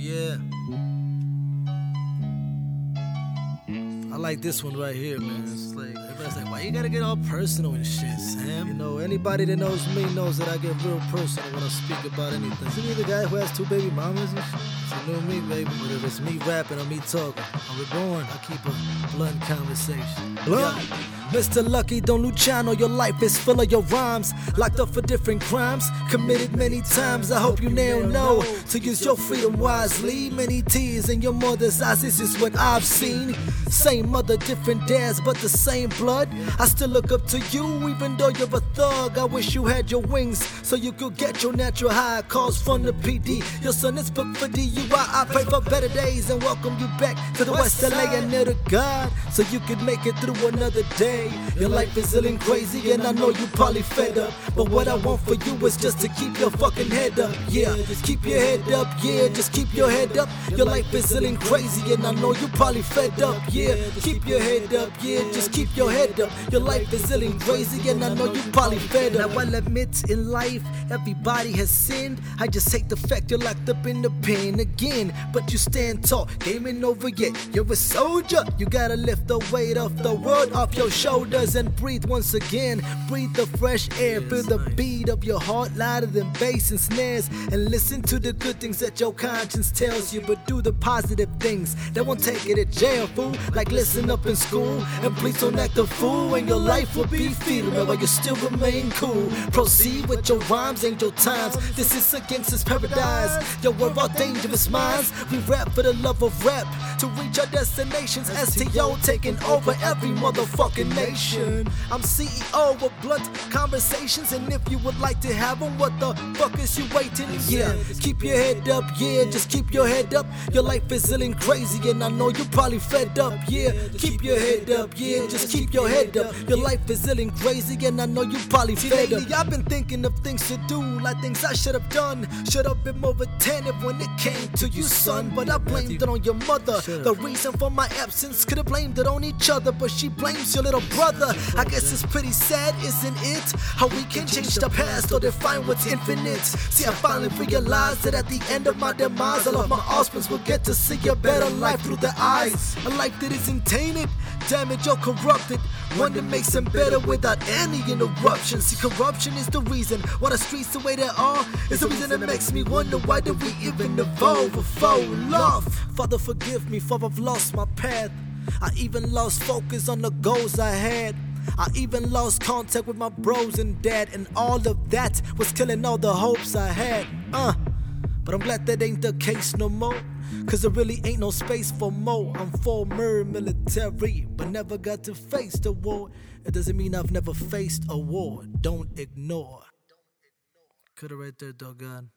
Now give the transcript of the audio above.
yeah. Like this one right here, man. It's like everybody's like, why you gotta get all personal and shit, Sam? You know, anybody that knows me knows that I get real personal when I speak about anything. Is he the guy who has two baby mamas and shit? It's a new me, baby. Whether it's me rapping or me talking, I'm reborn. I keep a blunt conversation. Blunt. Mr. Lucky Don Luciano, your life is full of your rhymes. Locked up for different crimes, committed many times. I hope you now know to use your freedom wisely. Many tears in your mother's eyes, this is what I've seen. Same mother, different dads, but the same blood. I still look up to you, even though you're a thug. I wish you had your wings so you could get your natural high. Calls from the PD. Your son is booked for DUI. I pray for better days and welcome you back to the West LA and near to God so you can make it through another day. Your life is ill and crazy, and I know you probably fed up. But what I want for you is just to keep your fucking head up. Yeah, just keep your head up. Yeah, just keep your head up. Your life is ill and crazy, and I know you probably fed up. Yeah, keep your head up. Yeah, just keep your head up. Your life is ill and crazy, and I know you probably fed up. Now I'll admit in life, everybody has sinned. I just hate the fact you're locked up in the pen again. But you stand tall, game ain't over yet. You're a soldier. You gotta lift the weight of the world off your shoulders and breathe once again. Breathe the fresh air, feel the beat of your heart louder than bass and snares. And listen to the good things that your conscience tells you, but do the positive things that won't take you to jail, fool. Like listen up in school and please don't act a fool, and your life will be feeling while you still remain cool. Proceed with your rhymes and your times. This is against gangster's paradise. Yo, we're all dangerous minds. We rap for the love of rap to reach our destinations. STO taking over every motherfucking nation. I'm CEO of Blunt Conversations, and if you would like to have them, what the fuck is you waiting? Yeah, keep your head up, yeah, just keep your head up. Your life is and crazy, and I know you're probably fed up, yeah. Keep your head up, yeah, just keep your head up. Your life is ill and crazy, and I know you probably fed up. I've been thinking of things to do, like things I should have done. Should have been more attentive when it came to you, son, but I blamed it on your mother. The reason for my absence could have blamed it on each other, but she blames your little brother. I guess it's pretty sad, isn't it? How we can change the past or define what's infinite. See, I finally realized that at the end of my demise, all of my offspring will get to see a better life through their eyes. A life that isn't tainted, damaged or corrupted. One that makes them better without any interruption. See, corruption is the reason why the streets the way they are. Is the reason that makes me wonder why did we even evolve or fall love? Father, forgive me, for I've lost my path. I even lost focus on the goals I had. I even lost contact with my bros and dad, and all of that was killing all the hopes I had. Uh, but I'm glad that ain't the case no more. Cause there really ain't no space for more. I'm former military, but never got to face the war. It doesn't mean I've never faced a war. Don't ignore. Coulda right there, doggone.